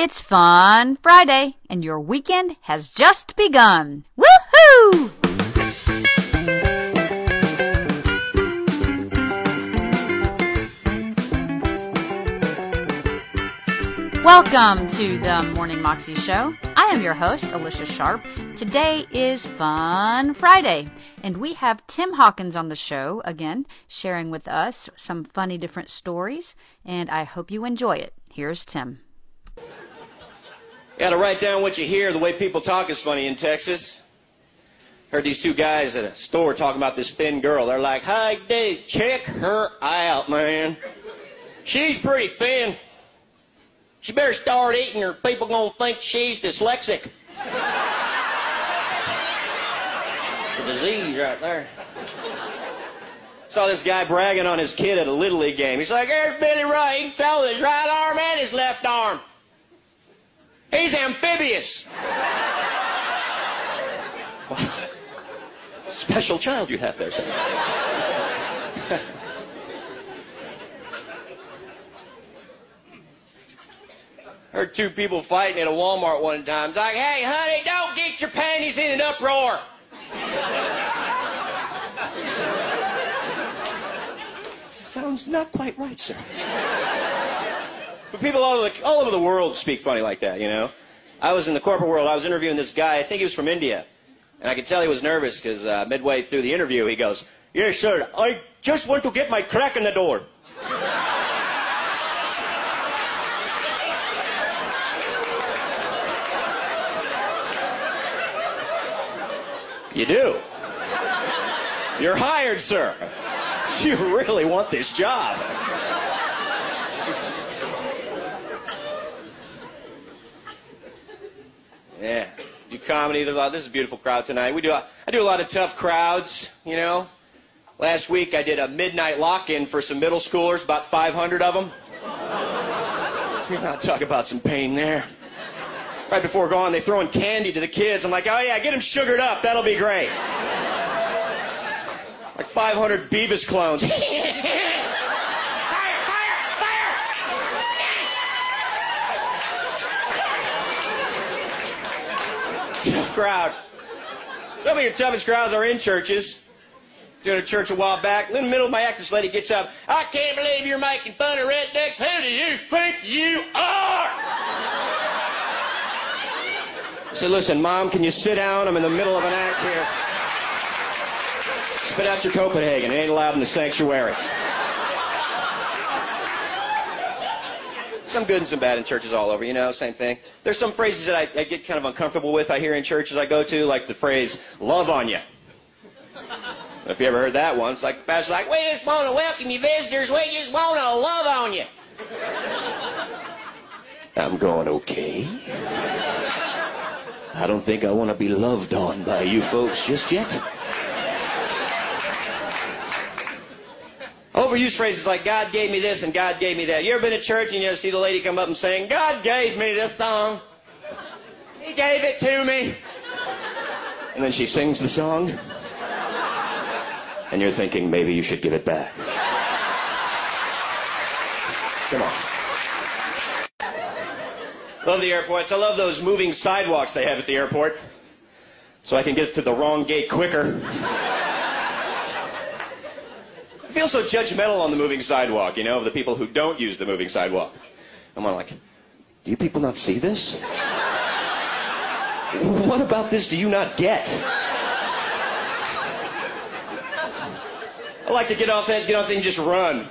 It's Fun Friday, and your weekend has just begun. Woohoo! Welcome to the Morning Moxie Show. I am your host, Alicia Sharp. Today is Fun Friday, and we have Tim Hawkins on the show again, sharing with us some funny different stories, and I hope you enjoy it. Here's Tim. You gotta write down what you hear. The way people talk is funny in Texas. Heard these two guys at a store talking about this thin girl. They're like, "Hi, Dave, check her out, man. She's pretty thin. She better start eating or people gonna think she's dyslexic." the disease right there. Saw this guy bragging on his kid at a Little League game. He's like, there's Billy Ray. He can throw his right arm and his left arm. He's amphibious. Wow. Special child you have there, sir. Heard two people fighting at a Walmart one time. It's like, hey, honey, don't get your panties in an uproar. Sounds not quite right, sir. But people all, over the- all over the world speak funny like that, you know? I was in the corporate world. I was interviewing this guy. I think he was from India. And I could tell he was nervous because uh, midway through the interview, he goes, Yes, sir. I just want to get my crack in the door. You do. You're hired, sir. You really want this job. Yeah, do comedy. There's a lot. This is a beautiful crowd tonight. We do. A, I do a lot of tough crowds. You know. Last week I did a midnight lock-in for some middle schoolers, about 500 of them. You're not talking about some pain there. Right before going, they throwing candy to the kids. I'm like, oh yeah, get them sugared up. That'll be great. Like 500 Beavis clones. crowd. Some of your toughest crowds are in churches. Doing a church a while back. In the middle of my act, this lady gets up. I can't believe you're making fun of rednecks. Who do you think you are? I said, listen, Mom, can you sit down? I'm in the middle of an act here. Spit out your Copenhagen. It ain't allowed in the sanctuary. Some good and some bad in churches all over, you know, same thing. There's some phrases that I, I get kind of uncomfortable with, I hear in churches I go to, like the phrase, love on you. If you ever heard that one, it's like the pastor's like, we just want to welcome you visitors, we just want to love on you. I'm going, okay. I don't think I want to be loved on by you folks just yet. Overused phrases like God gave me this and God gave me that. You ever been to church and you see the lady come up and saying, God gave me this song. He gave it to me. And then she sings the song. And you're thinking, maybe you should give it back. Come on. Love the airports. I love those moving sidewalks they have at the airport. So I can get to the wrong gate quicker. Feel so judgmental on the moving sidewalk, you know, of the people who don't use the moving sidewalk. I'm like, do you people not see this? What about this do you not get? I like to get off that, get off that and just run.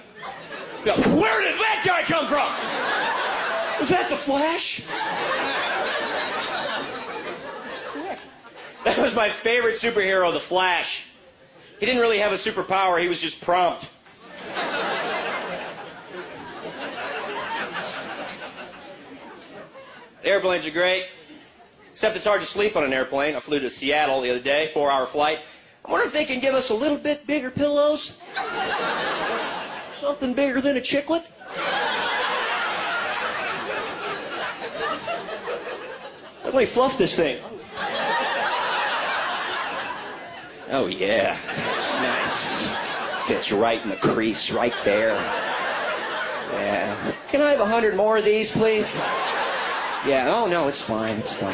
Where did that guy come from? Was that the Flash? That was my favorite superhero, the Flash. He didn't really have a superpower, he was just prompt. Airplanes are great, except it's hard to sleep on an airplane. I flew to Seattle the other day, four hour flight. I wonder if they can give us a little bit bigger pillows. Something bigger than a chiclet. Let me fluff this thing. Oh, yeah. Fits right in the crease, right there. Yeah. Can I have a hundred more of these, please? Yeah, oh no, it's fine, it's fine.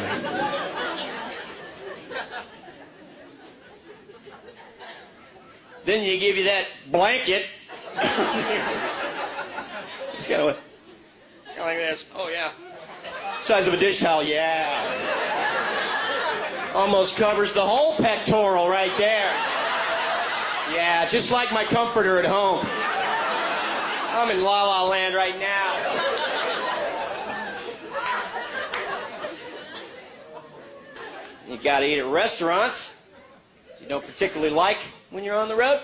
then you give you that blanket. it's kind of like this. Oh yeah. Size of a dish towel, yeah. Almost covers the whole pectoral right there. Yeah, just like my comforter at home. I'm in La La Land right now. You gotta eat at restaurants you don't particularly like when you're on the road.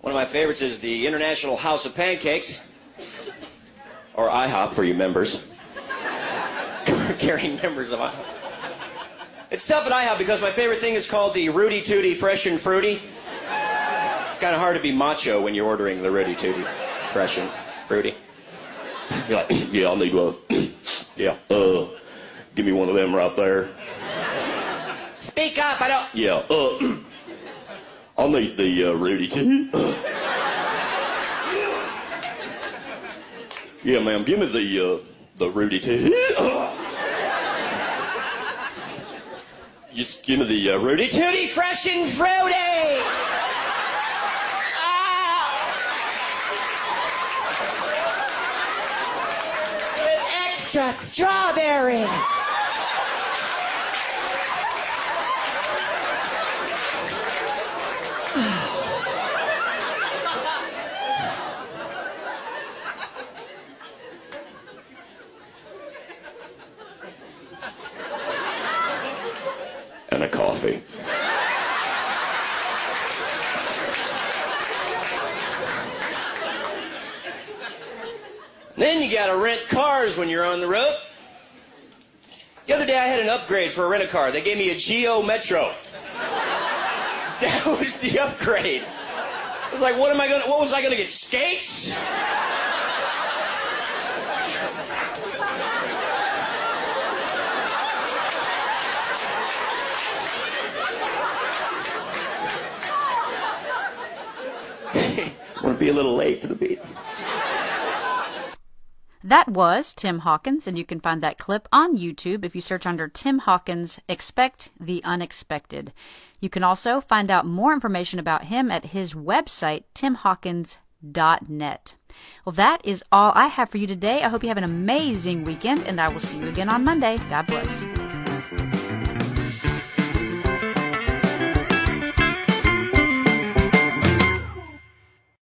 One of my favorites is the International House of Pancakes, or IHOP for you members, carrying members of IHOP. It's tough at IHOP because my favorite thing is called the Rooty Tooty Fresh and Fruity. It's kind of hard to be macho when you're ordering the Rooty Tooty Fresh and Fruity. You're like, yeah, I'll need one. yeah, uh, give me one of them right there. Speak up, I don't. Yeah, uh, I'll need the uh, Rooty Tooty. yeah, ma'am, give me the uh, the Rooty Tooty. Just give me the uh, Rooty Tooty Fresh and Fruity. With strawberry. and a coffee. Then you gotta rent cars when you're on the road. The other day I had an upgrade for a rent a car. They gave me a Geo Metro. That was the upgrade. I was like, what am I gonna, what was I gonna get? Skates? Want to be a little late to the beat. That was Tim Hawkins, and you can find that clip on YouTube if you search under Tim Hawkins Expect the Unexpected. You can also find out more information about him at his website, timhawkins.net. Well, that is all I have for you today. I hope you have an amazing weekend, and I will see you again on Monday. God bless.